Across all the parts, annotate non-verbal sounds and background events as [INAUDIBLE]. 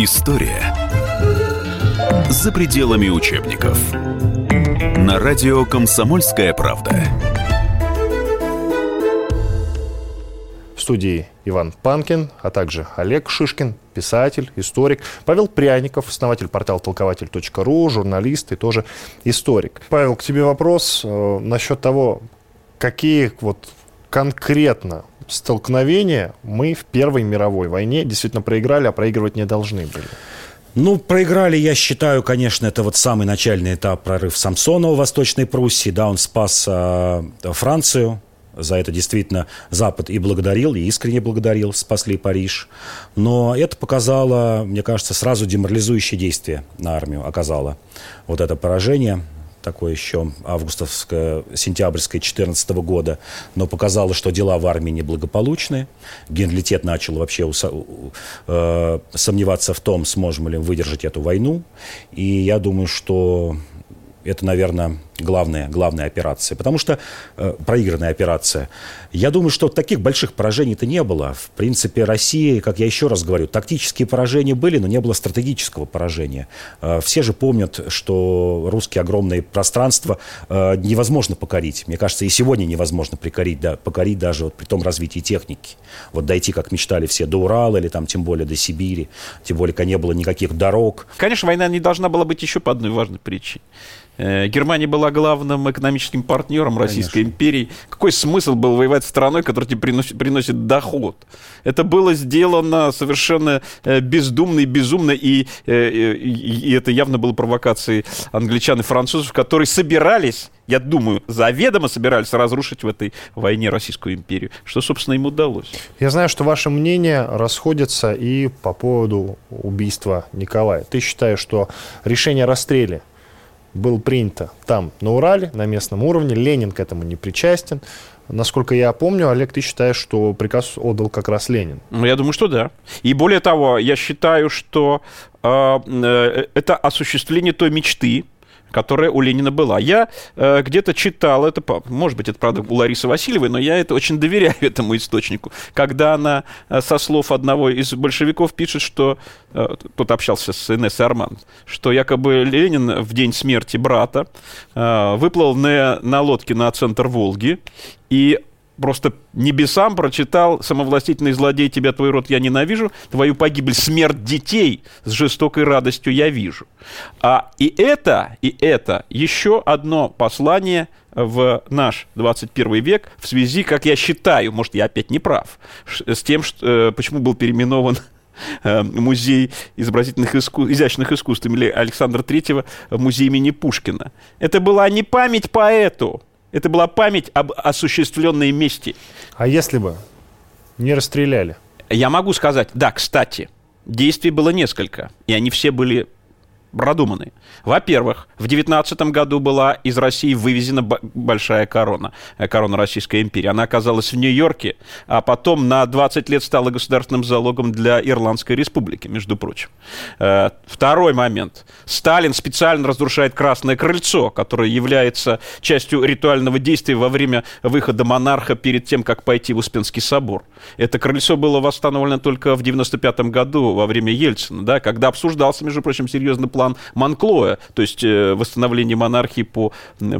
История за пределами учебников. На радио «Комсомольская правда». В студии Иван Панкин, а также Олег Шишкин, писатель, историк, Павел Пряников, основатель портала толкователь.ру, журналист и тоже историк. Павел, к тебе вопрос э, насчет того, какие вот конкретно столкновения мы в Первой мировой войне действительно проиграли, а проигрывать не должны были? Ну, проиграли, я считаю, конечно, это вот самый начальный этап прорыв Самсонова в Восточной Пруссии. Да, он спас э, Францию. За это действительно Запад и благодарил, и искренне благодарил, спасли Париж. Но это показало, мне кажется, сразу деморализующее действие на армию оказало. Вот это поражение такое еще августовское, сентябрьское 14 года, но показало, что дела в армии неблагополучные. Генералитет начал вообще э, сомневаться в том, сможем ли выдержать эту войну. И я думаю, что это, наверное, главная, главная операция. Потому что э, проигранная операция. Я думаю, что таких больших поражений-то не было. В принципе, Россия, как я еще раз говорю, тактические поражения были, но не было стратегического поражения. Э, все же помнят, что русские огромные пространства э, невозможно покорить. Мне кажется, и сегодня невозможно покорить, да, покорить даже вот при том развитии техники. Вот дойти, как мечтали все, до Урала или там тем более до Сибири. Тем более, когда не было никаких дорог. Конечно, война не должна была быть еще по одной важной причине. Э, Германия была главным экономическим партнером Российской Конечно. империи. Какой смысл был воевать с страной, которая тебе приносит, приносит доход? Это было сделано совершенно э, бездумно и безумно, и, э, и, и это явно было провокацией англичан и французов, которые собирались, я думаю, заведомо собирались разрушить в этой войне Российскую империю, что, собственно, им удалось. Я знаю, что ваше мнение расходится и по поводу убийства Николая. Ты считаешь, что решение о расстреле было принято там, на Урале, на местном уровне. Ленин к этому не причастен. Насколько я помню, Олег, ты считаешь, что приказ отдал как раз Ленин? Ну, я думаю, что да. И более того, я считаю, что э, э, это осуществление той мечты, которая у Ленина была. Я э, где-то читал это, может быть, это правда у Ларисы Васильевой, но я это очень доверяю [LAUGHS] этому источнику. Когда она э, со слов одного из большевиков пишет, что э, тот общался с Инессой Арман, что якобы Ленин в день смерти брата э, выплыл на, на лодке на центр Волги и просто небесам прочитал «Самовластительный злодей, тебя твой род я ненавижу, твою погибель, смерть детей с жестокой радостью я вижу». А, и это, и это еще одно послание в наш 21 век в связи, как я считаю, может, я опять не прав, с тем, что, э, почему был переименован [LAUGHS] э, музей изобразительных искусств, изящных искусств имени Александра Третьего в музей имени Пушкина. Это была не память поэту, это была память об осуществленной мести. А если бы не расстреляли? Я могу сказать, да, кстати, действий было несколько, и они все были продуманы. Во-первых, в 19 году была из России вывезена большая корона, э, корона Российской империи. Она оказалась в Нью-Йорке, а потом на 20 лет стала государственным залогом для Ирландской республики, между прочим. Э, второй момент. Сталин специально разрушает Красное Крыльцо, которое является частью ритуального действия во время выхода монарха перед тем, как пойти в Успенский собор. Это крыльцо было восстановлено только в 95 году во время Ельцина, да, когда обсуждался, между прочим, серьезный план Монклоя, то есть э, восстановление монархии по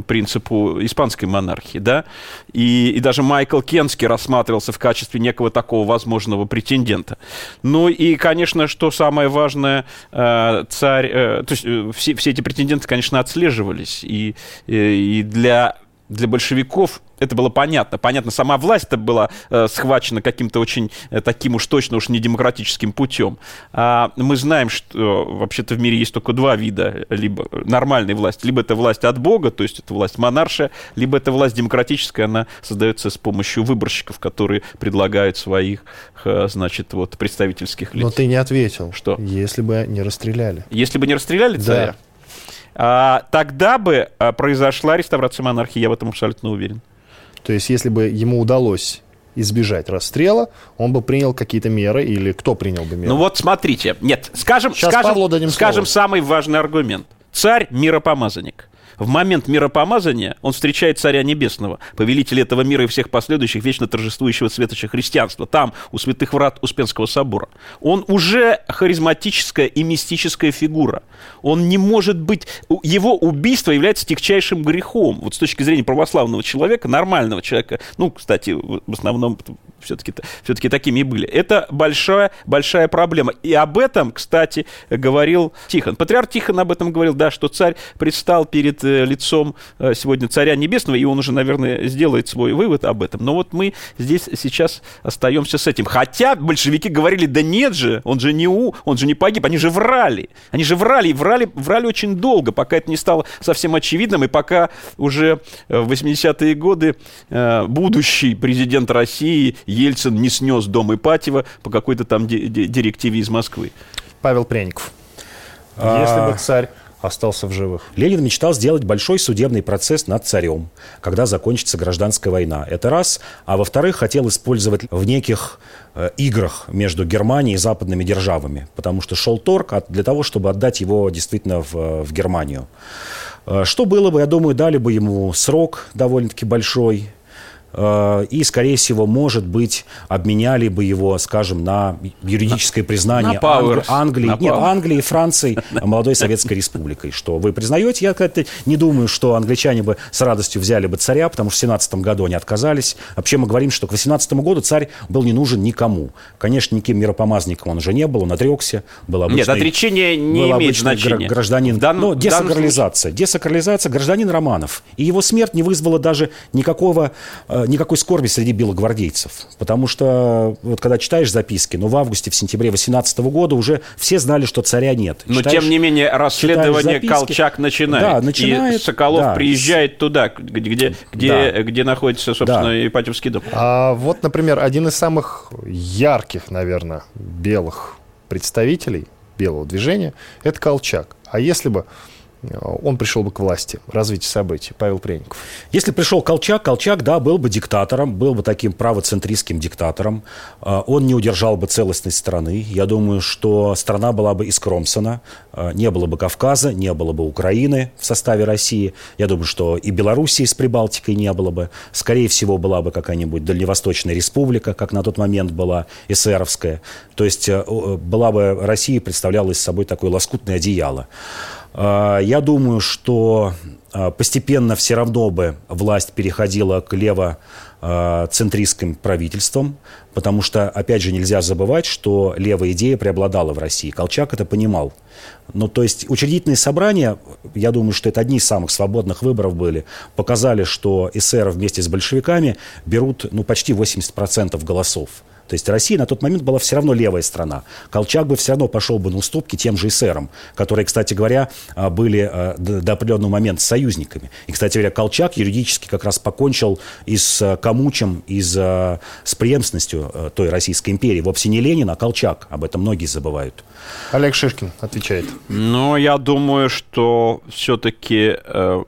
принципу испанской монархии, да, и, и даже Майкл Кенский рассматривался в качестве некого такого возможного претендента. Ну и, конечно, что самое важное, э, царь, э, то есть все, все эти претенденты, конечно, отслеживались, и, и для для большевиков это было понятно. Понятно, сама власть это была э, схвачена каким-то очень э, таким уж точно уж не демократическим путем. А мы знаем, что вообще-то в мире есть только два вида либо нормальной власти. Либо это власть от Бога, то есть это власть монаршая, либо это власть демократическая, она создается с помощью выборщиков, которые предлагают своих, э, значит, вот представительских лиц. Но ты не ответил. Что? Если бы не расстреляли. Если бы не расстреляли царя? Да. А, тогда бы а, произошла реставрация монархии, я в этом абсолютно уверен. То есть, если бы ему удалось избежать расстрела, он бы принял какие-то меры, или кто принял бы меры? Ну вот смотрите, нет, скажем, Сейчас скажем, скажем самый важный аргумент. Царь миропомазанник. В момент миропомазания он встречает Царя Небесного, повелителя этого мира и всех последующих, вечно торжествующего светоча христианства, там, у святых врат Успенского собора. Он уже харизматическая и мистическая фигура. Он не может быть... Его убийство является тягчайшим грехом. Вот с точки зрения православного человека, нормального человека, ну, кстати, в основном все-таки все такими и были. Это большая, большая проблема. И об этом, кстати, говорил Тихон. Патриарх Тихон об этом говорил, да, что царь предстал перед лицом э, сегодня царя небесного, и он уже, наверное, сделает свой вывод об этом. Но вот мы здесь сейчас остаемся с этим. Хотя большевики говорили, да нет же, он же не у, он же не погиб, они же врали. Они же врали, и врали, врали очень долго, пока это не стало совсем очевидным, и пока уже в 80-е годы э, будущий президент России Ельцин не снес дом Ипатьева по какой-то там директиве из Москвы. Павел Пряников. А, Если бы царь остался в живых. Ленин мечтал сделать большой судебный процесс над царем, когда закончится гражданская война. Это раз. А во-вторых, хотел использовать в неких э, играх между Германией и западными державами, потому что шел торг для того, чтобы отдать его действительно в, в Германию. Э, что было бы, я думаю, дали бы ему срок довольно-таки большой, Э, и, скорее всего, может быть, обменяли бы его, скажем, на юридическое признание на Англи- Англии, на нет, Англии и Франции, молодой Советской Республикой. Что вы признаете? Я как-то не думаю, что англичане бы с радостью взяли бы царя, потому что в 17 году они отказались. Вообще мы говорим, что к 18 году царь был не нужен никому. Конечно, никаким миропомазником он уже не был, он отрекся, был обычный... Нет, отречение не имеет значения. Гражданин, дан, ну, десакрализация. Десакрализация, гражданин Романов. И его смерть не вызвала даже никакого э, Э, никакой скорби среди белогвардейцев. Потому что, вот когда читаешь записки, ну, в августе, в сентябре 18 года уже все знали, что царя нет. Но, читаешь, тем не менее, расследование записки, Колчак начинает. Да, начинает. И Соколов да. приезжает туда, где, где, да. где находится, собственно, да. Ипатьевский дом. А вот, например, один из самых ярких, наверное, белых представителей белого движения – это Колчак. А если бы он пришел бы к власти, развитие событий. Павел Пряников. Если пришел Колчак, Колчак, да, был бы диктатором, был бы таким правоцентристским диктатором. А, он не удержал бы целостность страны. Я думаю, что страна была бы искромсана. А, не было бы Кавказа, не было бы Украины в составе России. Я думаю, что и Белоруссии с Прибалтикой не было бы. Скорее всего, была бы какая-нибудь Дальневосточная республика, как на тот момент была эсеровская. То есть э, была бы Россия представляла из собой такое лоскутное одеяло. А, я думаю, что а, постепенно все равно бы власть переходила к лево-центристским правительствам, потому что, опять же, нельзя забывать, что левая идея преобладала в России. Колчак это понимал. Ну, то есть учредительные собрания, я думаю, что это одни из самых свободных выборов были, показали, что эсеры вместе с большевиками берут ну, почти 80% голосов. То есть Россия на тот момент была все равно левая страна. Колчак бы все равно пошел бы на уступки тем же эсерам, которые, кстати говоря, а, были а, до определенного момента союзниками. И, кстати говоря, Колчак юридически как раз покончил и с а, Камучем, и с, с преемственностью той Российской империи. Вовсе не Ленин, а Колчак. Об этом многие забывают. Олег Шишкин отвечает. Ну, я думаю, что все-таки э,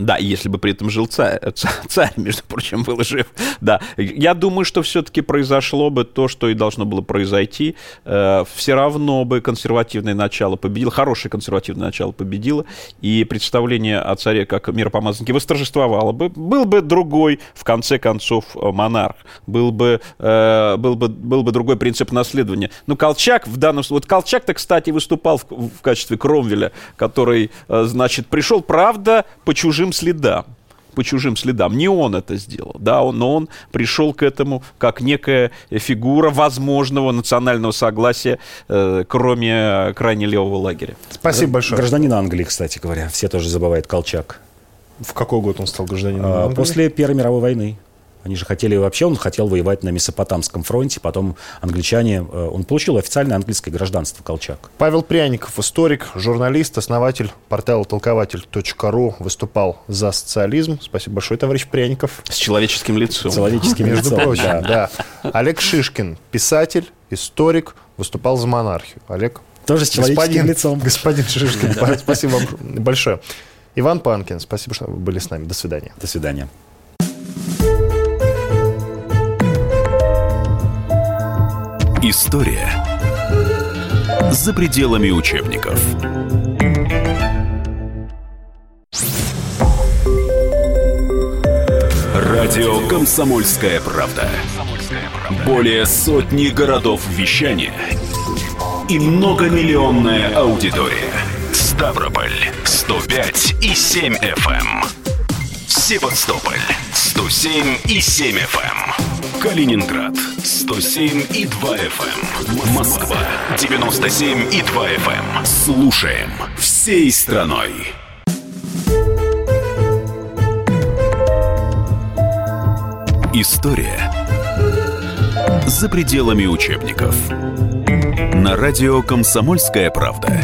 да, если бы при этом жил царь, [LAUGHS] царь, между прочим, был жив. Да, я думаю, что все-таки произошло бы то, что и должно было произойти. Э, все равно бы консервативное начало победило, хорошее консервативное начало победило, и представление о царе как миропомазаннике восторжествовало бы. Был бы другой, в конце концов, монарх. Был бы, э, был бы, был бы другой принцип наследования. Но Колчак в данном случае... Вот Колчак-то, кстати, выступал в, в качестве Кромвеля, который, э, значит, пришел, правда, по чужим чужим следам по чужим следам. Не он это сделал, да, он, но он пришел к этому как некая фигура возможного национального согласия, э, кроме крайне левого лагеря. Спасибо большое. Гражданин Англии, кстати говоря, все тоже забывают Колчак. В какой год он стал гражданином а, Англии? После Первой мировой войны. Они же хотели вообще, он хотел воевать на Месопотамском фронте, потом англичане, э, он получил официальное английское гражданство, Колчак. Павел Пряников, историк, журналист, основатель портала толкователь.ру, выступал за социализм. Спасибо большое, товарищ Пряников. С человеческим лицом. С человеческим Между прочим, да. Олег Шишкин, писатель, историк, выступал за монархию. Олег. Тоже с человеческим лицом. Господин Шишкин, спасибо вам большое. Иван Панкин, спасибо, что вы были с нами. До свидания. До свидания. История за пределами учебников. Радио Комсомольская Правда. Более сотни городов вещания и многомиллионная аудитория. Ставрополь 105 и 7 FM. Эм. Севастополь 107 и 7 FM. Эм. Калининград 107 и 2 FM. Эм. Москва 97 и 2 FM. Слушаем всей страной. История за пределами учебников. На радио «Комсомольская правда».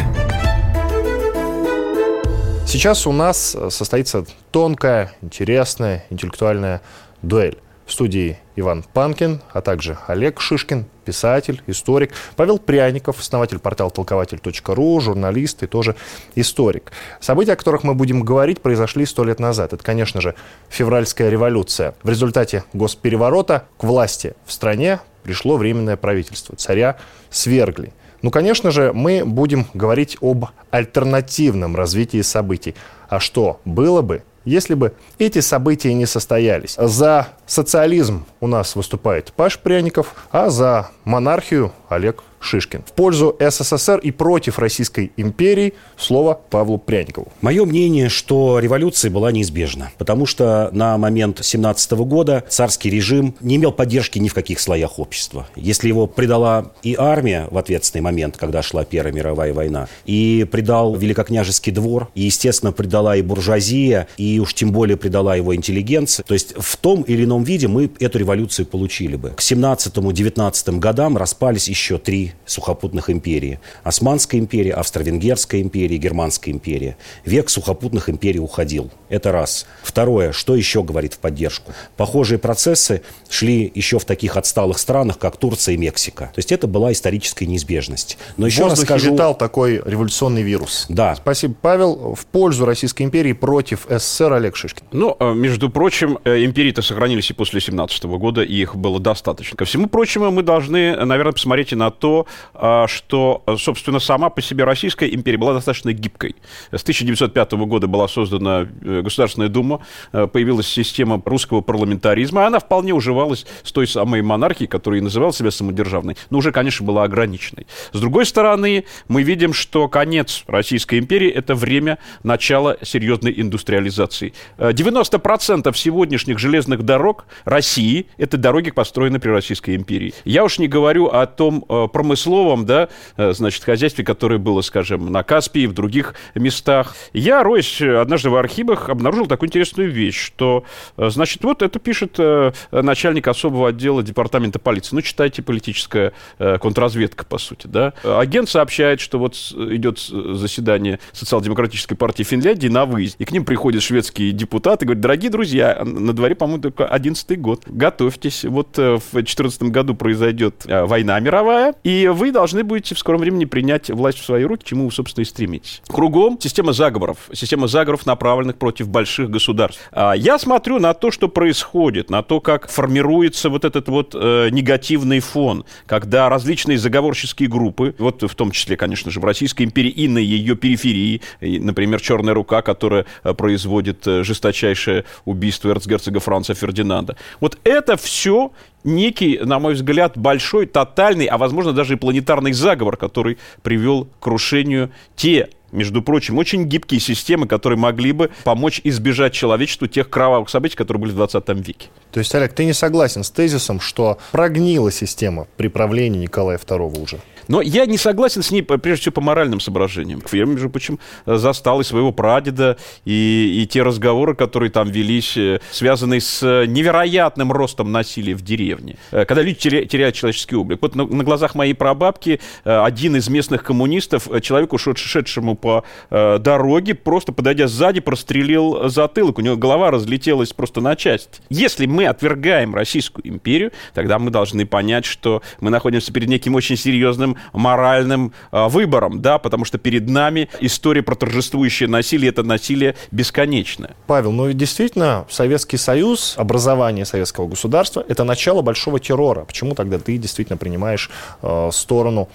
Сейчас у нас состоится тонкая, интересная, интеллектуальная дуэль. В студии Иван Панкин, а также Олег Шишкин, писатель, историк, Павел Пряников, основатель портала толкователь.ру, журналист и тоже историк. События, о которых мы будем говорить, произошли сто лет назад. Это, конечно же, февральская революция. В результате госпереворота к власти в стране пришло временное правительство. Царя свергли. Ну, конечно же, мы будем говорить об альтернативном развитии событий. А что было бы, если бы эти события не состоялись. За социализм у нас выступает Паш Пряников, а за монархию Олег Шишкин. В пользу СССР и против Российской империи слово Павлу Пряникову. Мое мнение, что революция была неизбежна, потому что на момент 17 года царский режим не имел поддержки ни в каких слоях общества. Если его предала и армия в ответственный момент, когда шла Первая мировая война, и предал Великокняжеский двор, и, естественно, предала и буржуазия, и уж тем более предала его интеллигенция, то есть в том или ином виде мы эту революцию получили бы. К 17-19 годам распались еще три сухопутных империи. Османская империя, Австро-Венгерская империя, Германская империя. Век сухопутных империй уходил. Это раз. Второе, что еще говорит в поддержку? Похожие процессы шли еще в таких отсталых странах, как Турция и Мексика. То есть это была историческая неизбежность. Но еще раз скажу... летал такой революционный вирус. Да. Спасибо, Павел. В пользу Российской империи против СССР Олег Шишкин. Ну, а, между прочим, э, империи-то сохранились и после 17 года, и их было достаточно. Ко всему прочему, мы должны, наверное, посмотреть и на то, а, что, собственно, сама по себе Российская империя была достаточно гибкой. С 1905 года была создана э, Государственная Дума, э, появилась система русского парламентаризма, и она вполне уживалась с той самой монархией, которая и называла себя самодержавной, но уже, конечно, была ограниченной. С другой стороны, мы видим, что конец Российской империи – это время начала серьезной индустриализации. 90% э, сегодняшних железных дорог России – это дороги, построенные при Российской империи. Я уж не говорю о том промысловом, да, э, значит, хозяйстве, которое было, скажем, на Каспии и в других местах. Я, роясь однажды в архивах, обнаружил такую интересную вещь, что, э, значит, вот это пишет э, начальник особого отдела департамента полиции. Ну, читайте политическая контрразведка, по сути, да. Агент сообщает, что вот идет заседание социал-демократической партии Финляндии на выезд, и к ним приходит шведский депутат и говорит, дорогие друзья, на дворе, по-моему, только 11 год, готовьтесь, вот в 2014 году произойдет война мировая, и вы должны будете в скором времени принять власть в свои руки, к чему вы, собственно, и стремитесь. Кругом система заговоров. Система заговоров, направленных против больших государств. А я смотрю на то, что происходит, на то, как формируется вот этот вот э, негативный фон, когда различные заговорческие группы, вот в том числе, конечно же, в Российской империи и на ее периферии, например, «Черная рука», которая э, производит э, жесточайшее убийство эрцгерцога Франца Фердинанда. Вот это все некий, на мой взгляд, большой, тотальный, а возможно даже и планетарный заговор, который привел к крушению те между прочим, очень гибкие системы, которые могли бы помочь избежать человечеству тех кровавых событий, которые были в 20 веке. То есть, Олег, ты не согласен с тезисом, что прогнила система при правлении Николая II уже? Но я не согласен с ней, прежде всего, по моральным соображениям. Я, между прочим, застал и своего прадеда, и, и те разговоры, которые там велись, э, связанные с невероятным ростом насилия в деревне. Э, когда люди теряют человеческий облик. Вот на, на глазах моей прабабки э, один из местных коммунистов, человеку, шедшему по дороге, просто подойдя сзади, прострелил затылок. У него голова разлетелась просто на части. Если мы отвергаем Российскую империю, тогда мы должны понять, что мы находимся перед неким очень серьезным моральным э, выбором, да, потому что перед нами история про торжествующее насилие, это насилие бесконечное. Павел, ну действительно, Советский Союз, образование советского государства, это начало большого террора. Почему тогда ты действительно принимаешь э, сторону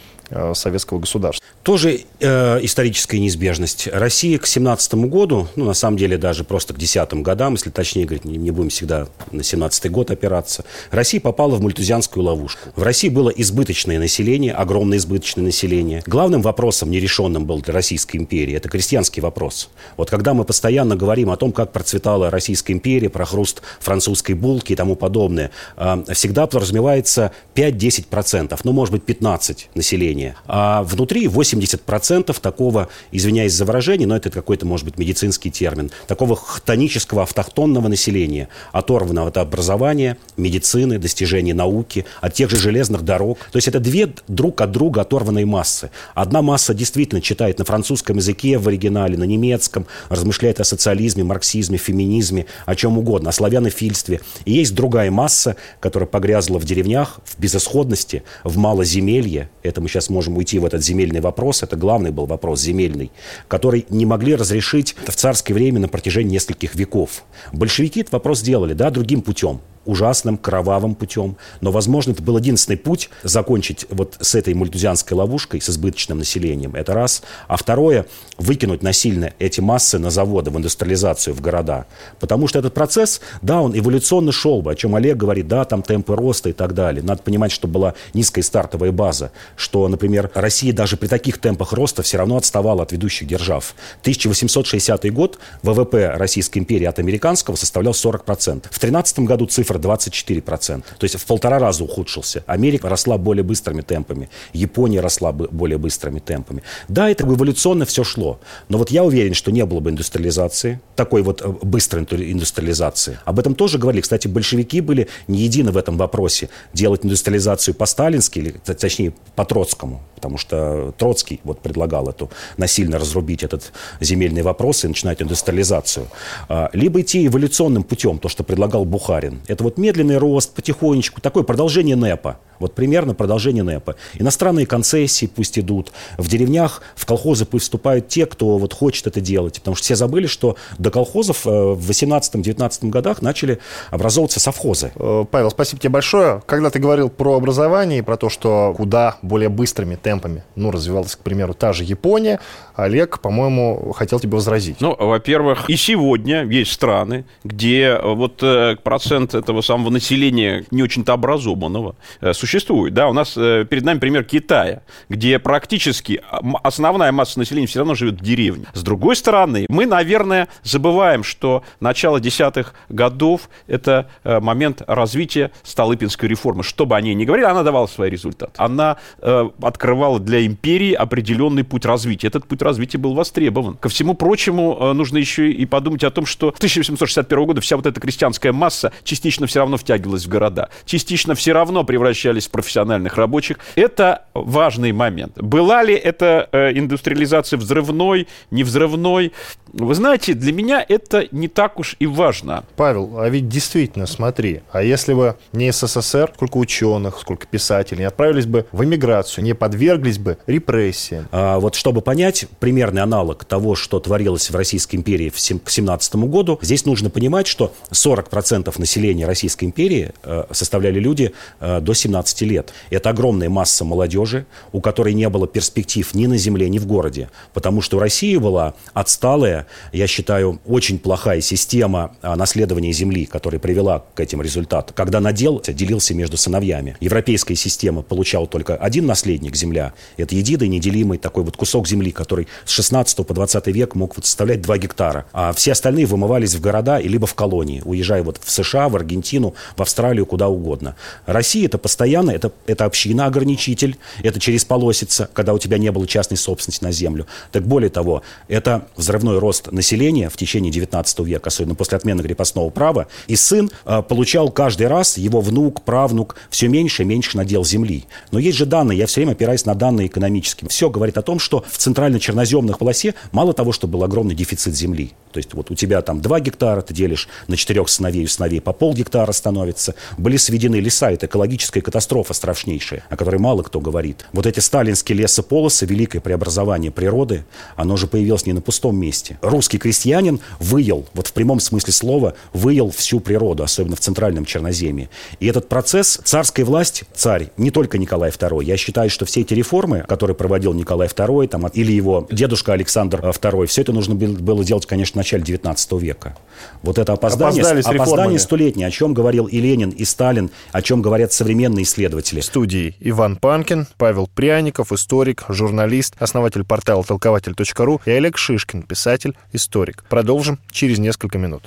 советского государства. Тоже э, историческая неизбежность. Россия к 17 году, ну, на самом деле, даже просто к 10 годам, если точнее говорить, не, не будем всегда на 17 год опираться, Россия попала в мультузианскую ловушку. В России было избыточное население, огромное избыточное население. Главным вопросом нерешенным был для Российской империи – это крестьянский вопрос. Вот когда мы постоянно говорим о том, как процветала Российская империя, про хруст французской булки и тому подобное, э, всегда подразумевается 5-10%, ну, может быть, 15% населения. А внутри 80% такого, извиняюсь за выражение, но это какой-то, может быть, медицинский термин, такого хтонического автохтонного населения, оторванного от образования, медицины, достижений науки, от тех же железных дорог. То есть это две друг от друга оторванные массы. Одна масса действительно читает на французском языке в оригинале, на немецком, размышляет о социализме, марксизме, феминизме, о чем угодно, о славянофильстве. И есть другая масса, которая погрязла в деревнях, в безысходности, в малоземелье. Это мы сейчас можем уйти в этот земельный вопрос. Это главный был вопрос земельный, который не могли разрешить в царское время на протяжении нескольких веков. Большевики этот вопрос сделали, да, другим путем ужасным, кровавым путем. Но, возможно, это был единственный путь закончить вот с этой мультузианской ловушкой, с избыточным населением. Это раз. А второе, выкинуть насильно эти массы на заводы, в индустриализацию, в города. Потому что этот процесс, да, он эволюционно шел бы, о чем Олег говорит, да, там темпы роста и так далее. Надо понимать, что была низкая стартовая база, что, например, Россия даже при таких темпах роста все равно отставала от ведущих держав. 1860 год ВВП Российской империи от американского составлял 40%. В 13 году цифра цифра 24%. То есть в полтора раза ухудшился. Америка росла более быстрыми темпами. Япония росла более быстрыми темпами. Да, это эволюционно все шло. Но вот я уверен, что не было бы индустриализации, такой вот э, быстрой индустриализации. Об этом тоже говорили. Кстати, большевики были не едины в этом вопросе. Делать индустриализацию по-сталински, или точнее по Троцкому потому что Троцкий вот предлагал эту насильно разрубить этот земельный вопрос и начинать индустриализацию. А, либо идти эволюционным путем, то, что предлагал Бухарин. Это вот медленный рост, потихонечку, такое продолжение НЭПа. Вот примерно продолжение НЭПа. Иностранные концессии пусть идут. В деревнях, в колхозы пусть вступают те, кто вот хочет это делать. Потому что все забыли, что до колхозов э, в 18-19 годах начали образовываться совхозы. Э, Павел, спасибо тебе большое. Когда ты говорил про образование и про то, что куда более быстрыми темпами ну, развивалась, к примеру, та же Япония, Олег, по-моему, хотел тебе возразить. Ну, во-первых, и сегодня есть страны, где вот э, процент этого самого населения не очень-то образованного существует существует. Да, у нас э, перед нами пример Китая, где практически основная масса населения все равно живет в деревне. С другой стороны, мы, наверное, забываем, что начало десятых годов – это э, момент развития Столыпинской реформы. Что бы они ни говорили, она давала свои результаты. Она э, открывала для империи определенный путь развития. Этот путь развития был востребован. Ко всему прочему, нужно еще и подумать о том, что 1861 года вся вот эта крестьянская масса частично все равно втягивалась в города, частично все равно превращались превращались в профессиональных рабочих. Это важный момент. Была ли эта э, индустриализация взрывной, невзрывной? Вы знаете, для меня это не так уж и важно. Павел, а ведь действительно, смотри, а если бы не СССР, сколько ученых, сколько писателей отправились бы в эмиграцию, не подверглись бы репрессиям? А вот чтобы понять примерный аналог того, что творилось в Российской империи к 17 году, здесь нужно понимать, что 40% населения Российской империи э, составляли люди э, до 17 15 лет. Это огромная масса молодежи, у которой не было перспектив ни на земле, ни в городе. Потому что у России была отсталая, я считаю, очень плохая система а, наследования земли, которая привела к этим результатам. Когда надел делился между сыновьями. Европейская система получала только один наследник, земля. Это единый, неделимый такой вот кусок земли, который с 16 по 20 век мог вот составлять 2 гектара. А все остальные вымывались в города и либо в колонии, уезжая вот в США, в Аргентину, в Австралию, куда угодно. Россия это постоянно постоянно, это, это община-ограничитель, это через полосица, когда у тебя не было частной собственности на землю. Так более того, это взрывной рост населения в течение 19 века, особенно после отмены крепостного права, и сын э, получал каждый раз, его внук, правнук, все меньше и меньше надел земли. Но есть же данные, я все время опираюсь на данные экономические. Все говорит о том, что в центрально-черноземных полосе мало того, что был огромный дефицит земли. То есть вот у тебя там 2 гектара, ты делишь на четырех сыновей, у сыновей по пол гектара становится. Были сведены леса, это экологическая катастрофа катастрофа страшнейшая, о которой мало кто говорит. Вот эти сталинские лесополосы, великое преобразование природы, оно же появилось не на пустом месте. Русский крестьянин выел, вот в прямом смысле слова, выел всю природу, особенно в центральном Черноземье. И этот процесс, царская власть, царь, не только Николай II, я считаю, что все эти реформы, которые проводил Николай II, там, или его дедушка Александр II, все это нужно было делать, конечно, в начале 19 века. Вот это опоздание, опоздание столетнее, о чем говорил и Ленин, и Сталин, о чем говорят современные исследователи. В студии Иван Панкин, Павел Пряников, историк, журналист, основатель портала толкователь.ру и Олег Шишкин, писатель, историк. Продолжим через несколько минут.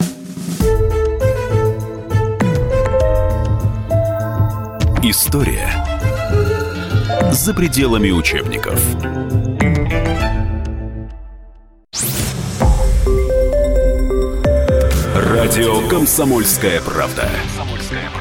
История за пределами учебников. Радио «Комсомольская правда».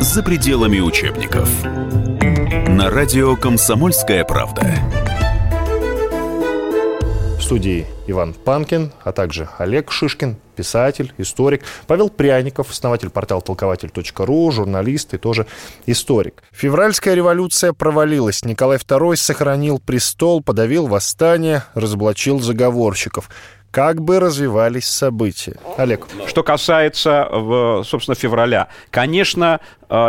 за пределами учебников. На радио «Комсомольская правда». В студии Иван Панкин, а также Олег Шишкин, писатель, историк, Павел Пряников, основатель портала толкователь.ру, журналист и тоже историк. Февральская революция провалилась. Николай II сохранил престол, подавил восстание, разоблачил заговорщиков как бы развивались события. Олег. Что касается, собственно, февраля. Конечно,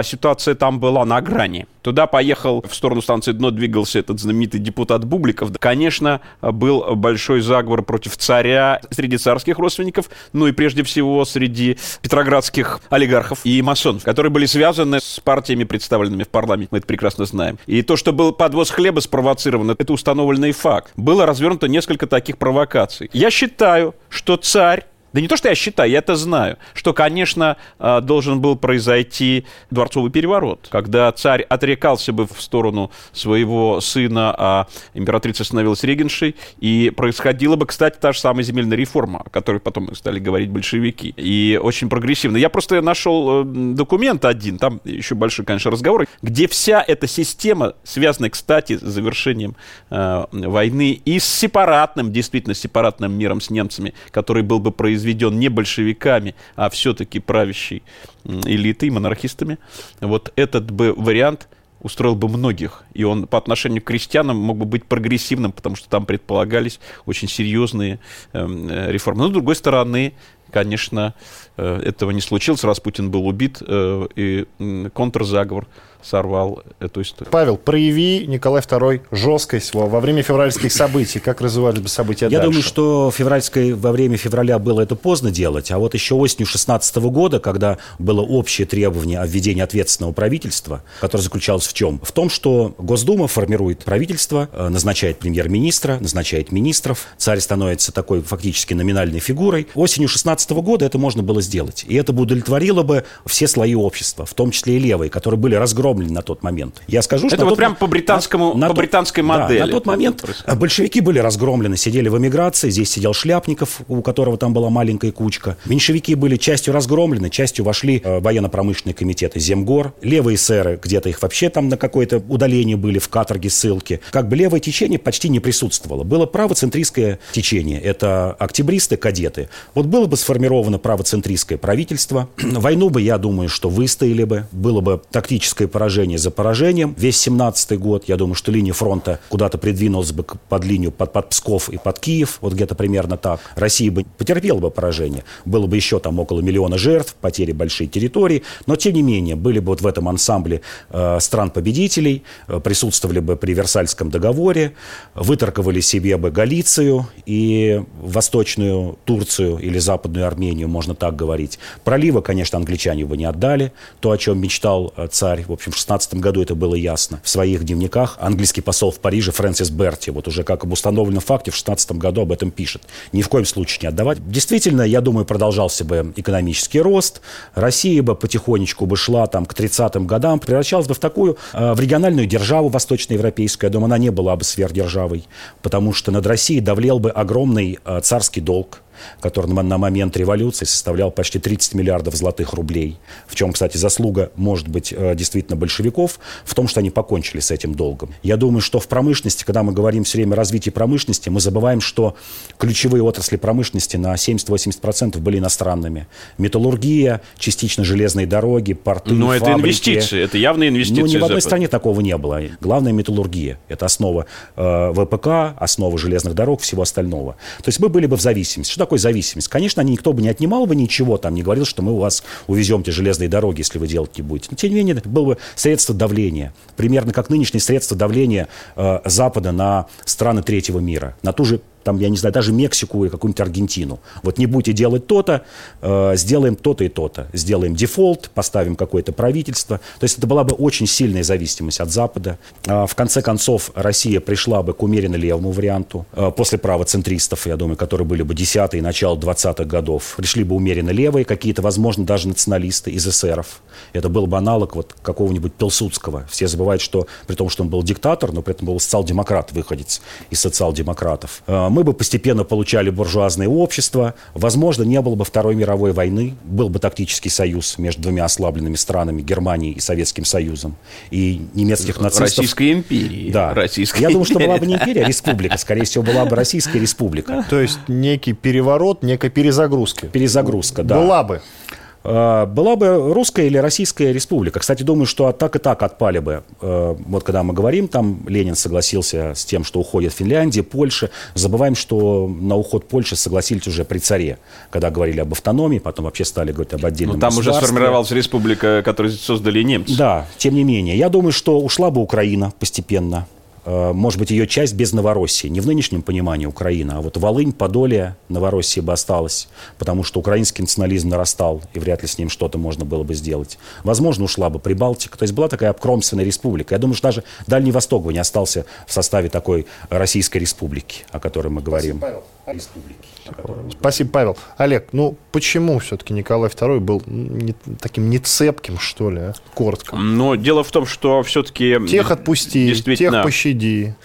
ситуация там была на грани. Туда поехал, в сторону станции Дно двигался этот знаменитый депутат Бубликов. Конечно, был большой заговор против царя среди царских родственников, ну и прежде всего среди петроградских олигархов и масонов, которые были связаны с партиями, представленными в парламенте. Мы это прекрасно знаем. И то, что был подвоз хлеба спровоцирован, это установленный факт. Было развернуто несколько таких провокаций. Я считаю, что царь да не то, что я считаю, я это знаю, что, конечно, э, должен был произойти дворцовый переворот, когда царь отрекался бы в сторону своего сына, а императрица становилась регеншей, и происходила бы, кстати, та же самая земельная реформа, о которой потом стали говорить большевики, и очень прогрессивно. Я просто нашел э, документ один, там еще большой, конечно, разговор, где вся эта система, связанная, кстати, с завершением э, войны и с сепаратным, действительно сепаратным миром с немцами, который был бы произведен произведен не большевиками, а все-таки правящей элитой, монархистами, вот этот бы вариант устроил бы многих. И он по отношению к крестьянам мог бы быть прогрессивным, потому что там предполагались очень серьезные эм, э, реформы. Но, с другой стороны, конечно, э, этого не случилось. Распутин был убит, э, и контрзаговор сорвал эту историю. Павел, прояви Николай II жесткость во, во время февральских событий. Как развивались бы события Я дальше? думаю, что февральской, во время февраля было это поздно делать, а вот еще осенью 16 года, когда было общее требование о введении ответственного правительства, которое заключалось в чем? В том, что Госдума формирует правительство, э, назначает премьер-министра, назначает министров, царь становится такой фактически номинальной фигурой. Осенью 16 года это можно было сделать. И это бы удовлетворило бы все слои общества, в том числе и левые, которые были разгромлены разгромлены на тот момент. Я скажу, что... Это вот прям по британскому, на, по британской модели. Да, на тот момент большевики были разгромлены, сидели в эмиграции, здесь сидел Шляпников, у которого там была маленькая кучка. Меньшевики были частью разгромлены, частью вошли э, военно-промышленные комитеты Земгор. Левые эсеры, где-то их вообще там на какое-то удаление были, в каторге, ссылки. Как бы левое течение почти не присутствовало. Было правоцентристское течение. Это октябристы, кадеты. Вот было бы сформировано правоцентристское правительство. [CLEARS THROAT] Войну бы, я думаю, что выстояли бы. Было бы тактическое поражение за поражением. Весь 17 год, я думаю, что линия фронта куда-то придвинулась бы под линию под, под Псков и под Киев, вот где-то примерно так. Россия бы потерпела бы поражение. Было бы еще там около миллиона жертв, потери большие территории, но тем не менее были бы вот в этом ансамбле э, стран-победителей, э, присутствовали бы при Версальском договоре, выторговали себе бы Галицию и Восточную Турцию или Западную Армению, можно так говорить. Пролива, конечно, англичане бы не отдали, то, о чем мечтал э, царь, в общем, общем, в 16 году это было ясно. В своих дневниках английский посол в Париже Фрэнсис Берти, вот уже как об установленном факте, в 16 году об этом пишет. Ни в коем случае не отдавать. Действительно, я думаю, продолжался бы экономический рост. Россия бы потихонечку бы шла там к 30-м годам, превращалась бы в такую, э, в региональную державу восточноевропейскую. Я думаю, она не была бы сверхдержавой, потому что над Россией давлел бы огромный э, царский долг который на момент революции составлял почти 30 миллиардов золотых рублей. В чем, кстати, заслуга, может быть, э, действительно большевиков, в том, что они покончили с этим долгом. Я думаю, что в промышленности, когда мы говорим все время о развитии промышленности, мы забываем, что ключевые отрасли промышленности на 70-80% были иностранными. Металлургия, частично железные дороги, порты, Но фабрики. это инвестиции, это явные инвестиции. Ну, ни в одной стране такого не было. Главное металлургия. Это основа э, ВПК, основа железных дорог, всего остального. То есть мы были бы в зависимости. Что такое зависимость? Конечно, никто бы не отнимал бы ничего, там не говорил, что мы у вас увезем те железные дороги, если вы делать не будете. Но тем не менее, это было бы средство давления. Примерно как нынешнее средство давления э, Запада на страны третьего мира. На ту же там, я не знаю, даже Мексику или какую-нибудь Аргентину. Вот не будете делать то-то, э, сделаем то-то и то-то. Сделаем дефолт, поставим какое-то правительство. То есть это была бы очень сильная зависимость от Запада. Э, в конце концов, Россия пришла бы к умеренно левому варианту. Э, после правоцентристов, я думаю, которые были бы 10-е и начало 20-х годов, пришли бы умеренно левые, какие-то, возможно, даже националисты из эсеров. Это был бы аналог вот какого-нибудь Пилсудского. Все забывают, что при том, что он был диктатор, но при этом был социал-демократ, выходец из социал-демократов. Э, мы бы постепенно получали буржуазное общество, возможно, не было бы Второй мировой войны, был бы тактический союз между двумя ослабленными странами, Германией и Советским Союзом, и немецких нацистов. Российской империи. Да. Российской Я думаю, что была бы не империя, а республика. Скорее всего, была бы Российская республика. То есть некий переворот, некая перезагрузка. Перезагрузка, да. Была бы. Э, была бы русская или российская республика. Кстати, думаю, что так и так отпали бы. Э, вот когда мы говорим, там Ленин согласился с тем, что уходит Финляндия, Польша. Забываем, что на уход Польши согласились уже при царе, когда говорили об автономии, потом вообще стали говорить об отдельном Ну, там уже сформировалась республика, которую создали немцы. Да, тем не менее. Я думаю, что ушла бы Украина постепенно может быть, ее часть без Новороссии. Не в нынешнем понимании Украины, а вот Волынь, Подолье, Новороссия бы осталась, потому что украинский национализм нарастал, и вряд ли с ним что-то можно было бы сделать. Возможно, ушла бы Прибалтика. То есть была такая обкромственная республика. Я думаю, что даже Дальний Восток бы не остался в составе такой Российской республики, о которой мы говорим. Спасибо, республики. Спасибо, Павел. Олег, ну почему все-таки Николай II был не, таким нецепким, что ли, а? коротко? Но дело в том, что все-таки... Тех отпусти, тех пощади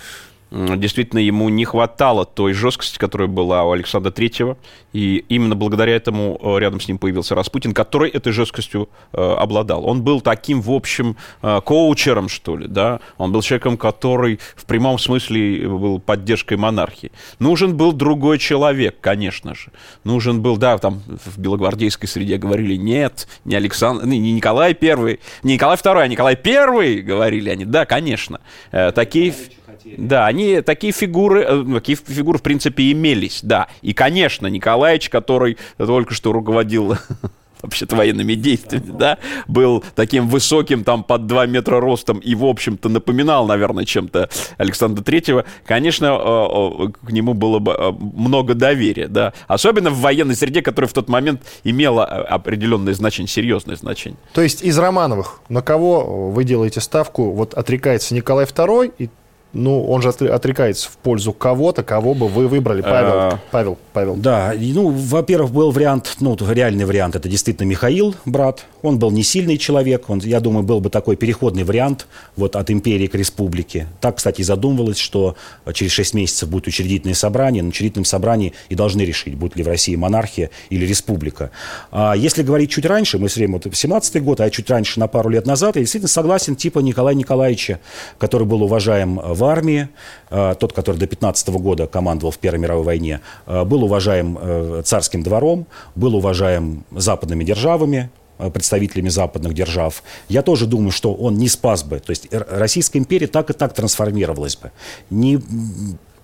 действительно ему не хватало той жесткости, которая была у Александра Третьего, и именно благодаря этому э, рядом с ним появился Распутин, который этой жесткостью э, обладал. Он был таким, в общем, э, коучером, что ли, да, он был человеком, который в прямом смысле был поддержкой монархии. Нужен был другой человек, конечно же. Нужен был, да, там в белогвардейской среде говорили, нет, не Александр, не Николай Первый, не Николай Второй, а Николай Первый, говорили они, да, конечно. Такие да, они такие фигуры, э, такие фигуры в принципе имелись, да. И, конечно, Николаевич, который только что руководил [LAUGHS] вообще-то военными действиями, да, был таким высоким, там, под 2 метра ростом и, в общем-то, напоминал, наверное, чем-то Александра Третьего, конечно, э, э, к нему было бы много доверия, да, особенно в военной среде, которая в тот момент имела определенное значение, серьезное значение. То есть из Романовых на кого вы делаете ставку? Вот отрекается Николай II, и ну, он же отрекается в пользу кого-то, кого бы вы выбрали, Павел. А... Павел, Павел. Да, ну, во-первых, был вариант, ну, реальный вариант, это действительно Михаил, брат. Он был не сильный человек, он, я думаю, был бы такой переходный вариант вот от империи к республике. Так, кстати, задумывалось, что через 6 месяцев будет учредительное собрание. На учредительном собрании и должны решить, будет ли в России монархия или республика. А если говорить чуть раньше, мы все время, вот 17-й год, а чуть раньше, на пару лет назад, я действительно согласен, типа Николая Николаевича, который был уважаем в в армии, э, тот, который до 15 года командовал в Первой мировой войне, э, был уважаем э, царским двором, был уважаем западными державами, представителями западных держав. Я тоже думаю, что он не спас бы. То есть Российская империя так и так трансформировалась бы. Не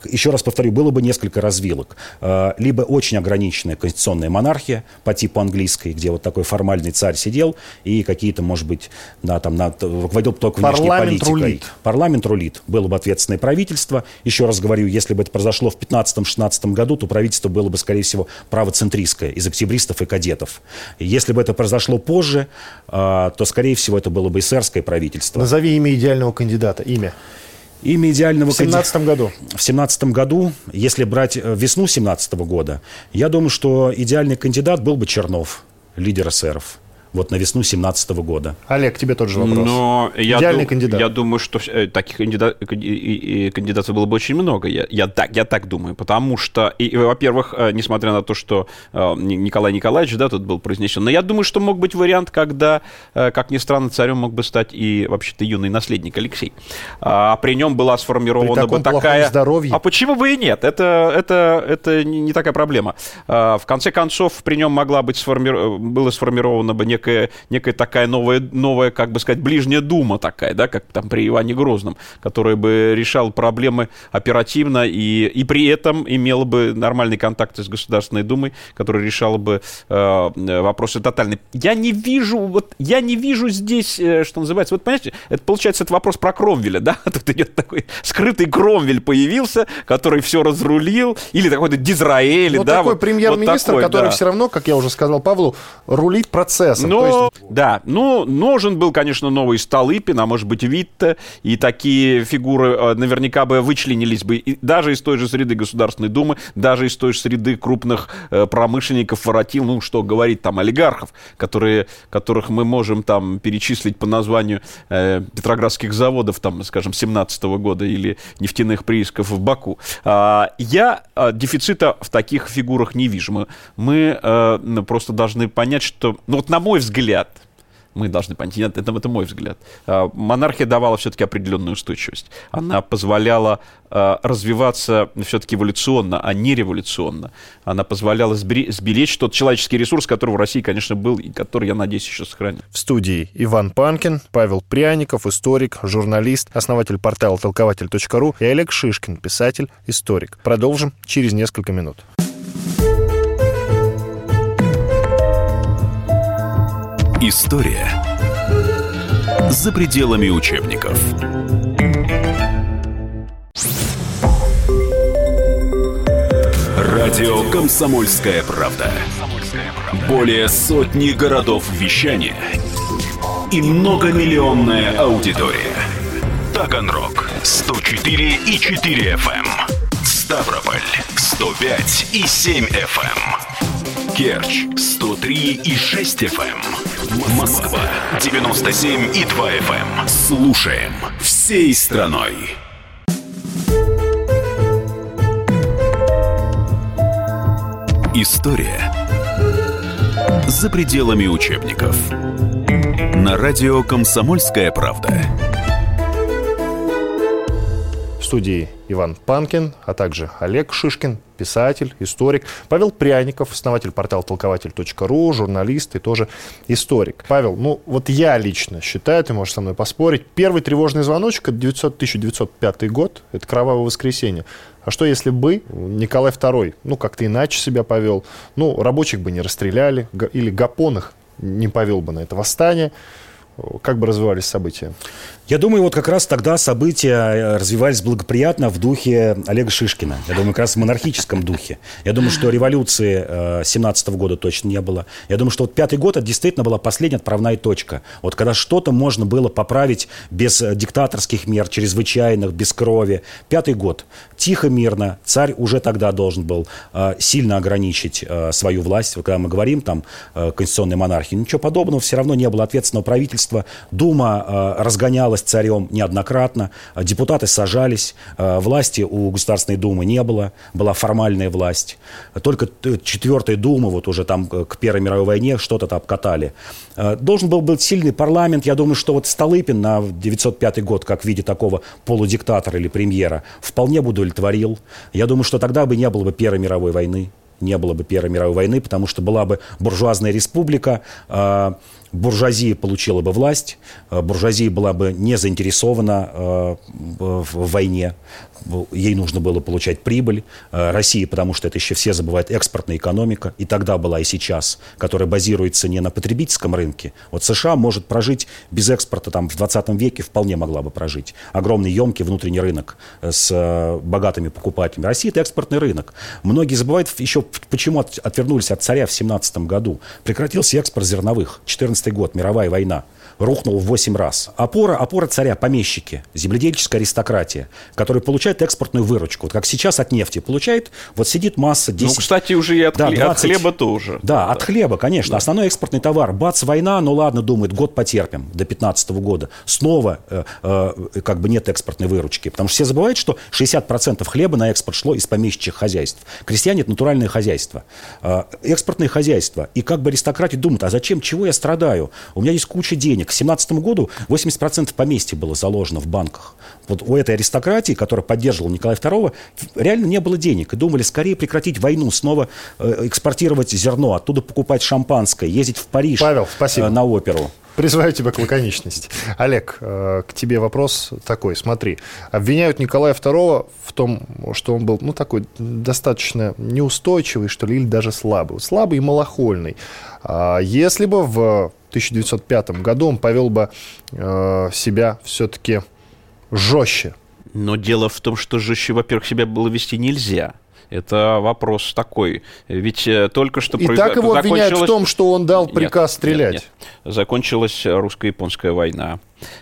еще раз повторю, было бы несколько развилок. Э, либо очень ограниченная конституционная монархия по типу английской, где вот такой формальный царь сидел и какие-то, может быть, да, там, на, руководил только внешней Парламент политикой. рулит. Парламент рулит. Было бы ответственное правительство. Еще раз говорю, если бы это произошло в 15-16 году, то правительство было бы, скорее всего, правоцентристское из октябристов и кадетов. Если бы это произошло позже, э, то, скорее всего, это было бы эсерское правительство. Назови имя идеального кандидата. Имя. Имя идеального В 17 году. в семнадцатом году, если брать э, весну семнадцатого года, я думаю, что идеальный кандидат был бы Чернов, лидер эсеров. Вот на весну семнадцатого года. Олег, тебе тот же вопрос. Но я, Идеальный ду- кандидат. я думаю, что э, таких кандидатов было бы очень много. Я, я, так, я так думаю. Потому что, и, и, во-первых, э, несмотря на то, что э, Ни- Николай Николаевич, да, тут был произнесен, но я думаю, что мог быть вариант, когда, как ни странно, царем мог бы стать и вообще-то юный наследник Алексей. А при нем была сформирована При таком бы такая... здоровье. А почему бы и нет? Это, это, это не не такая проблема. А, В конце концов, при нем могла быть сформи... было сформирована бы некая, некая такая новая, новая, как бы сказать, ближняя дума такая, да, как там при Иване Грозном, которая бы решала проблемы оперативно и, и при этом имела бы нормальные контакты с Государственной Думой, которая решала бы э, вопросы тотальные. Я не вижу, вот, я не вижу здесь, э, что называется, вот понимаете, это получается это вопрос про Кромвеля, да, [LAUGHS] тут идет такой скрытый Кромвель появился, который все разрулил, или такой-то Дизраэль, Ну, да, такой вот- премьер-министр, вот такой, который да. все равно, как я уже сказал Павлу, рулит процессом. Ну, То есть да, ну, нужен был, конечно, новый Столыпин, а может быть, Витте, и такие фигуры э, наверняка бы вычленились бы и даже из той же среды Государственной Думы, даже из той же среды крупных э, промышленников, воротил, ну, что говорить, там, олигархов, которые, которых мы можем там перечислить по названию э, петроградских заводов, там, скажем, 17 года или нефтяных приисков в Баку. А, я а, дефицита в таких фигурах не вижу. Мы, мы э, просто должны понять, что, ну, вот на мой взгляд, мы должны понять, это, это мой взгляд. А, Монархия давала все-таки определенную устойчивость. Она позволяла а, развиваться все-таки эволюционно, а не революционно. Она позволяла сбере- сберечь тот человеческий ресурс, который в России, конечно, был, и который, я надеюсь, еще сохранит. В студии Иван Панкин, Павел Пряников, историк, журналист, основатель портала толкователь.ру и Олег Шишкин, писатель, историк. Продолжим через несколько минут. История за пределами учебников. Радио «Комсомольская правда». Более сотни городов вещания и многомиллионная аудитория. Таганрог 104 и 4 FM. Эм. Ставрополь 105 и 7 FM. Керчь 103 и 6 FM. Москва 97 и 2 FM. Слушаем всей страной. История за пределами учебников. На радио «Комсомольская правда». В студии Иван Панкин, а также Олег Шишкин, писатель, историк. Павел Пряников, основатель портала толкователь.ру, журналист и тоже историк. Павел, ну вот я лично считаю, ты можешь со мной поспорить, первый тревожный звоночек — это 900 1905 год, это кровавое воскресенье. А что если бы Николай II, ну, как-то иначе себя повел, ну, рабочих бы не расстреляли, или Гапон не повел бы на это восстание, как бы развивались события? Я думаю, вот как раз тогда события э, развивались благоприятно в духе Олега Шишкина. Я думаю, как раз в монархическом духе. Я думаю, что революции э, 17 года точно не было. Я думаю, что вот пятый год это действительно была последняя отправная точка. Вот когда что-то можно было поправить без э, диктаторских мер, чрезвычайных, без крови. Пятый год. Тихо, мирно. Царь уже тогда должен был э, сильно ограничить э, свою власть. Когда мы говорим там э, конституционной монархии, ничего подобного все равно не было ответственного правительства. Дума э, разгонялась царем неоднократно, депутаты сажались, э, власти у Государственной Думы не было, была формальная власть. Только четвертая Дума, вот уже там э, к Первой мировой войне что-то там обкатали. Э, Должен был быть сильный парламент. Я думаю, что вот Столыпин на 905 год, как в виде такого полудиктатора или премьера, вполне бы удовлетворил. Я думаю, что тогда бы не было бы Первой мировой войны не было бы Первой мировой войны, потому что была бы буржуазная республика, буржуазия получила бы власть, э, буржуазия была бы не заинтересована э, в войне, ей нужно было получать прибыль. Э, Россия, потому что это еще все забывают, экспортная экономика, и тогда была, и сейчас, которая базируется не на потребительском рынке. Вот США может прожить без экспорта, там, в 20 веке вполне могла бы прожить. Огромный емкий внутренний рынок с богатыми покупателями. Россия – это экспортный рынок. Многие забывают еще, почему отвернулись от царя в 17 году. Прекратился экспорт зерновых. 14 год, мировая война рухнул в 8 раз. Опора, опора царя, помещики, земледельческая аристократия, которая получает экспортную выручку. Вот как сейчас от нефти получает, вот сидит масса 10... Ну, кстати, уже и от, да, 20... от хлеба тоже. Да, да, от хлеба, конечно. Да. Основной экспортный товар. Бац, война, ну ладно, думает, год потерпим до 15 года. Снова э, э, как бы нет экспортной выручки. Потому что все забывают, что 60% хлеба на экспорт шло из помещичьих хозяйств. Крестьяне – это натуральное хозяйство. Э, экспортное хозяйство. И как бы аристократия думают, а зачем, чего я страдаю? У меня есть куча денег к 2017 году 80% поместья было заложено в банках. Вот у этой аристократии, которая поддерживала Николая II, реально не было денег. И думали скорее прекратить войну, снова э, экспортировать зерно, оттуда покупать шампанское, ездить в Париж Павел, спасибо. Э, на оперу. Призываю тебя к лаконичности. Олег, э, к тебе вопрос такой. Смотри, обвиняют Николая II в том, что он был, ну, такой достаточно неустойчивый, что ли, или даже слабый. Слабый и малохольный. А если бы в 1905 году он повел бы э, себя все-таки жестче. Но дело в том, что жестче, во-первых, себя было вести нельзя. Это вопрос такой. Ведь э, только что... И произ... так его обвиняют в том, что он дал приказ нет, стрелять. Нет, нет. Закончилась русско-японская война.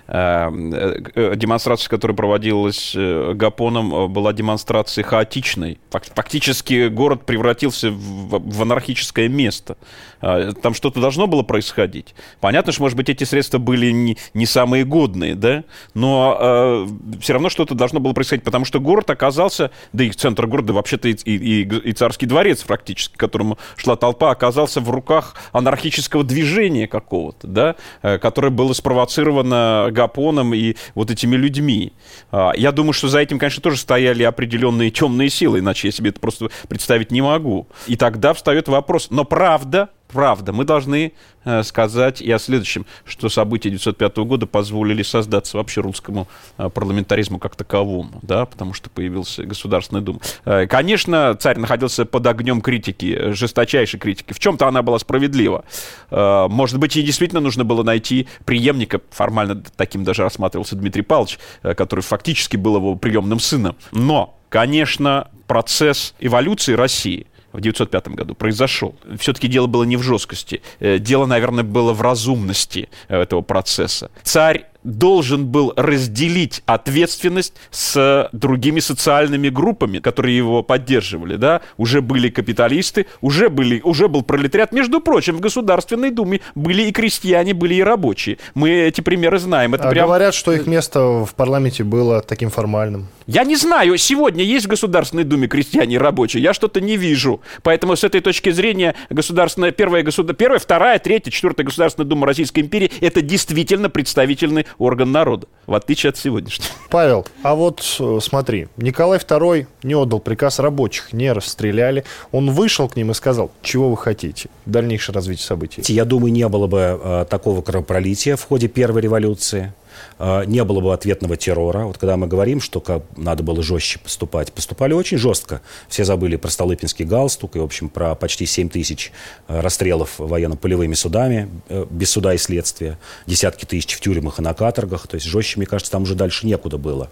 Эм, э, э, демонстрация, которая проводилась э, Гапоном, была демонстрацией хаотичной. Фактически город превратился в анархическое место. Там что-то должно было происходить. Понятно, что, может быть, эти средства были не, не самые годные, да, но э, все равно что-то должно было происходить, потому что город оказался, да и центр города, вообще-то и, и, и царский дворец практически, к которому шла толпа, оказался в руках анархического движения какого-то, да, которое было спровоцировано Гапоном и вот этими людьми. А, я думаю, что за этим, конечно, тоже стояли определенные темные силы, иначе я себе это просто представить не могу. И тогда встает вопрос, но правда правда. Мы должны э, сказать и о следующем, что события 1905 года позволили создаться вообще русскому э, парламентаризму как таковому, да, потому что появился Государственная Дума. Э, конечно, царь находился под огнем критики, жесточайшей критики. В чем-то она была справедлива. Может быть, ей действительно нужно было найти преемника, формально таким даже рассматривался Дмитрий Павлович, который фактически был его приемным сыном. Но, конечно, процесс эволюции России – в 1905 году произошел. Все-таки дело было не в жесткости. Э, дело, наверное, было в разумности э, этого процесса. Царь должен был разделить ответственность с другими социальными группами, которые его поддерживали, да, уже были капиталисты, уже, были, уже был пролетариат. Между прочим, в Государственной Думе были и крестьяне, были и рабочие. Мы эти примеры знаем. Это а прям... Говорят, что их место в парламенте было таким формальным. Я не знаю, сегодня есть в Государственной Думе крестьяне и рабочие, я что-то не вижу. Поэтому с этой точки зрения государственная, первая, государ... первая, вторая, третья, четвертая Государственная Дума Российской империи это действительно представительный орган народа, в отличие от сегодняшнего. [LAUGHS] Павел, а вот э, смотри, Николай II не отдал приказ рабочих, не расстреляли. Он вышел к ним и сказал, чего вы хотите? Дальнейшее развитие событий. Я думаю, не было бы э, такого кровопролития в ходе первой революции. А, не было бы ответного террора. Вот когда мы говорим, что надо было жестче поступать, поступали очень жестко. Все забыли про Столыпинский галстук и, в общем, про почти 7 тысяч а, расстрелов военно-полевыми судами э, без суда и следствия, десятки тысяч в тюрьмах и на каторгах. То есть жестче, мне кажется, там уже дальше некуда было.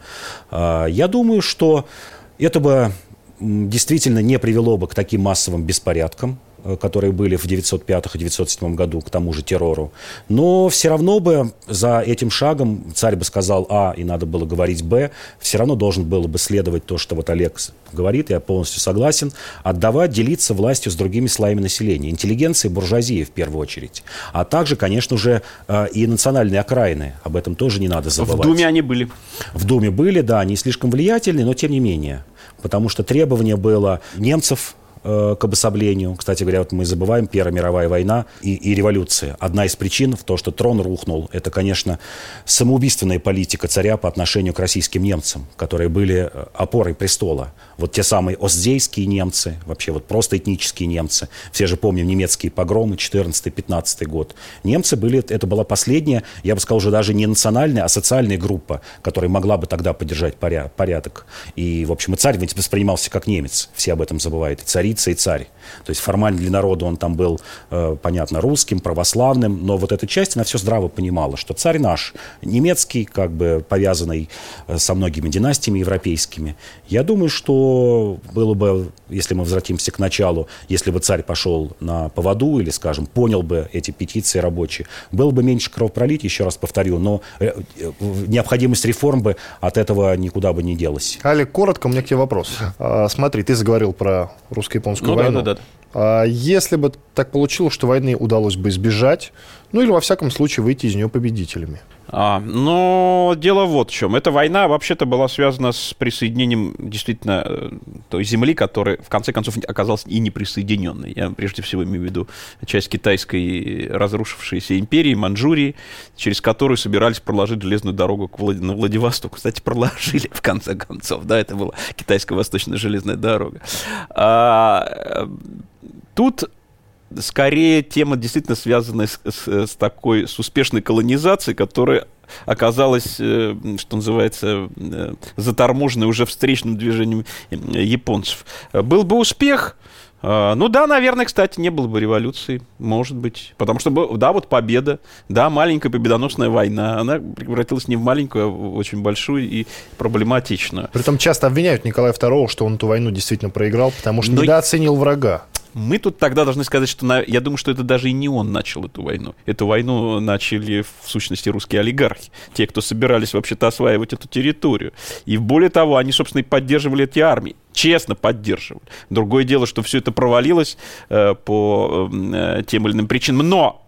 А, я думаю, что это бы действительно не привело бы к таким массовым беспорядкам, которые были в 905 и 907 году, к тому же террору. Но все равно бы за этим шагом царь бы сказал А, и надо было говорить Б, все равно должен был бы следовать то, что вот Олег говорит, я полностью согласен, отдавать, делиться властью с другими слоями населения, интеллигенции, буржуазии в первую очередь. А также, конечно же, э, и национальные окраины, об этом тоже не надо забывать. В Думе они были. В Думе были, да, они слишком влиятельны, но тем не менее. Потому что требование было немцев э, к обособлению. Кстати говоря, вот мы забываем Первая мировая война и, и революция. Одна из причин в том, что трон рухнул, это, конечно, самоубийственная политика царя по отношению к российским немцам, которые были э, опорой престола. Вот те самые оздейские немцы, вообще вот просто этнические немцы. Все же помним немецкие погромы 14-15 год. Немцы были, это была последняя, я бы сказал, уже даже не национальная, а социальная группа, которая могла бы тогда поддержать порядок. И, в общем, и царь воспринимался как немец. Все об этом забывают. И царица, и царь. То есть формально для народа он там был, э, понятно, русским, православным, но вот эта часть, она все здраво понимала, что царь наш, немецкий, как бы повязанный э, со многими династиями европейскими. Я думаю, что было бы, если мы возвратимся к началу, если бы царь пошел на поводу или, скажем, понял бы эти петиции рабочие, было бы меньше кровопролития, еще раз повторю, но э, необходимость реформ бы от этого никуда бы не делась. Олег, коротко, у меня к тебе вопрос. А, смотри, ты заговорил про русско-японскую ну, войну. Да, да, да. Если бы так получилось, что войны удалось бы избежать, ну или во всяком случае выйти из нее победителями? А, но дело вот в чем. Эта война вообще-то была связана с присоединением действительно э, той земли, которая в конце концов оказалась и неприсоединенной. Я прежде всего имею в виду часть китайской разрушившейся империи, Манчжурии, через которую собирались проложить железную дорогу к Влад... на Владивосток. Кстати, проложили в конце концов. Да, это была китайская восточная железная дорога. А, тут скорее тема действительно связана с, с, с такой, с успешной колонизацией, которая оказалась, э, что называется, э, заторможенной уже встречным движением японцев. Был бы успех, э, ну да, наверное, кстати, не было бы революции, может быть. Потому что, да, вот победа, да, маленькая победоносная война, она превратилась не в маленькую, а в очень большую и проблематичную. Притом часто обвиняют Николая II, что он эту войну действительно проиграл, потому что Но... недооценил врага. Мы тут тогда должны сказать, что на, я думаю, что это даже и не он начал эту войну. Эту войну начали в сущности русские олигархи, те, кто собирались вообще-то осваивать эту территорию. И более того, они, собственно, и поддерживали эти армии честно поддерживали. Другое дело, что все это провалилось э, по э, тем или иным причинам. Но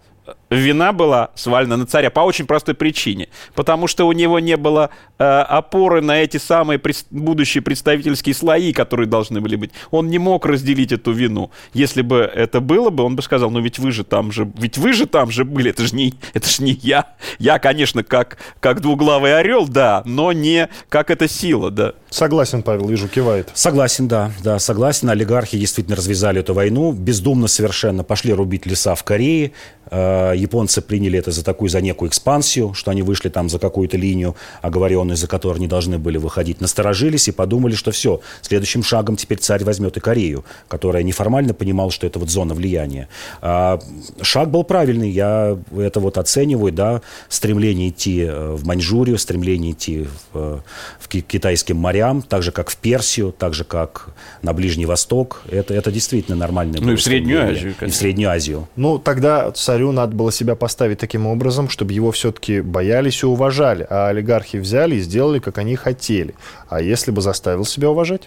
вина была свалена на царя по очень простой причине. Потому что у него не было э, опоры на эти самые пред, будущие представительские слои, которые должны были быть. Он не мог разделить эту вину. Если бы это было бы, он бы сказал, ну ведь вы же там же, ведь вы же там же были, это же не, это же не я. Я, конечно, как, как двуглавый орел, да, но не как эта сила, да. Согласен, Павел, вижу, кивает. Согласен, да, да, согласен. Олигархи действительно развязали эту войну, бездумно совершенно пошли рубить леса в Корее, Э, японцы приняли это за такую, за некую экспансию, что они вышли там за какую-то линию, оговоренную, за которую не должны были выходить. Насторожились и подумали, что все, следующим шагом теперь царь возьмет и Корею, которая неформально понимала, что это вот зона влияния. А шаг был правильный, я это вот оцениваю, да, стремление идти э, в Маньчжурию, стремление идти в, в китайским морям, так же, как в Персию, так же, как на Ближний Восток. Это, это действительно нормальное. Ну и в Среднюю Азию. Конечно. И в Среднюю Азию. Ну, тогда царю надо было себя поставить таким образом, чтобы его все-таки боялись и уважали, а олигархи взяли и сделали, как они хотели. А если бы заставил себя уважать?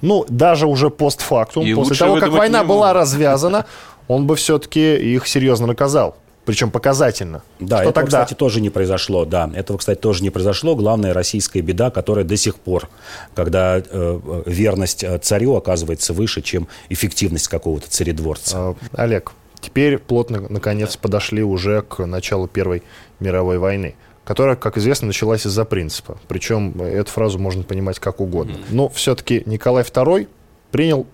Ну, даже уже постфактум, и после того, как война была развязана, он бы все-таки их серьезно наказал причем показательно. Да, Что этого, тогда? кстати, тоже не произошло. Да, этого, кстати, тоже не произошло. Главная российская беда, которая до сих пор, когда э, э верность э, царю оказывается выше, чем эффективность какого-то царедворца. А, Олег, Теперь плотно, наконец, подошли уже к началу Первой мировой войны которая, как известно, началась из-за принципа. Причем эту фразу можно понимать как угодно. Но все-таки Николай II принял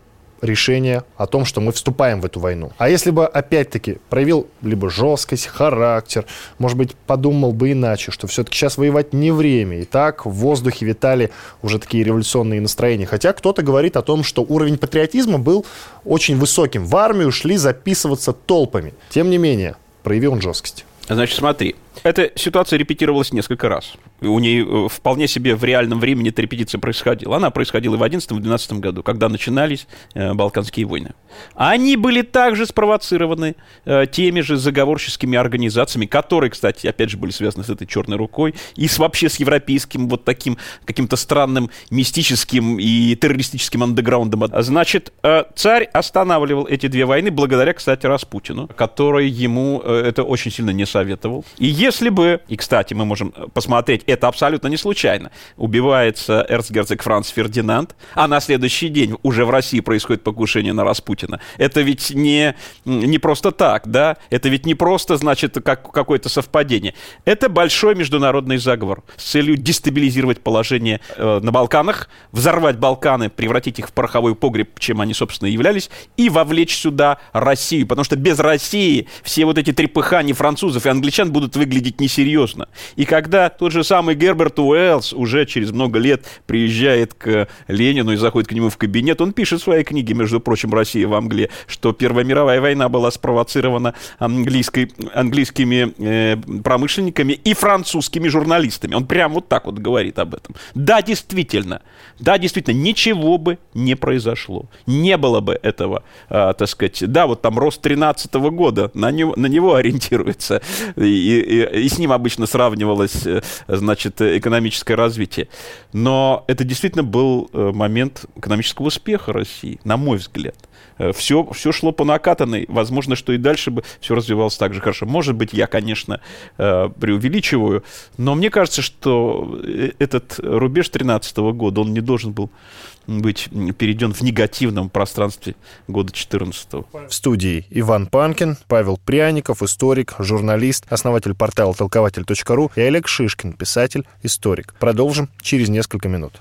решение о том, что мы вступаем в эту войну. А если бы, опять-таки, проявил либо жесткость, характер, может быть, подумал бы иначе, что все-таки сейчас воевать не время. И так в воздухе витали уже такие революционные настроения. Хотя кто-то говорит о том, что уровень патриотизма был очень высоким. В армию шли записываться толпами. Тем не менее, проявил он жесткость. Значит, смотри, эта ситуация репетировалась несколько раз. У нее э, вполне себе в реальном времени эта репетиция происходила. Она происходила и в 2011-2012 году, когда начинались э, Балканские войны. Они были также спровоцированы э, теми же заговорческими организациями, которые, кстати, опять же, были связаны с этой черной рукой и с, вообще с европейским вот таким каким-то странным мистическим и террористическим андеграундом. Значит, э, царь останавливал эти две войны благодаря, кстати, Распутину, который ему это очень сильно не советовал. И Если бы, и, кстати, мы можем посмотреть, это абсолютно не случайно, убивается эрцгерцог Франц Фердинанд, а на следующий день уже в России происходит покушение на Распутина. Это ведь не, не просто так, да? Это ведь не просто, значит, как, какое-то совпадение. Это большой международный заговор с целью дестабилизировать положение э, на Балканах, взорвать Балканы, превратить их в пороховой погреб, чем они, собственно, являлись, и вовлечь сюда Россию. Потому что без России все вот эти трепыхания французов и англичан будут выглядеть несерьезно. И когда тот же самый Герберт Уэллс уже через много лет приезжает к Ленину и заходит к нему в кабинет, он пишет в своей книге, между прочим, «Россия в Англии», что Первая мировая война была спровоцирована английской, английскими э, промышленниками и французскими журналистами. Он прям вот так вот говорит об этом. Да, действительно, да, действительно, ничего бы не произошло. Не было бы этого, э, так сказать, да, вот там рост 13 года, на него, на него ориентируется, и, и, и с ним обычно сравнивалось, э, значит, экономическое развитие. Но это действительно был э, момент экономического успеха России, на мой взгляд все, все шло по накатанной. Возможно, что и дальше бы все развивалось так же хорошо. Может быть, я, конечно, преувеличиваю, но мне кажется, что этот рубеж 2013 года, он не должен был быть перейден в негативном пространстве года 2014. В студии Иван Панкин, Павел Пряников, историк, журналист, основатель портала толкователь.ру и Олег Шишкин, писатель, историк. Продолжим через несколько минут.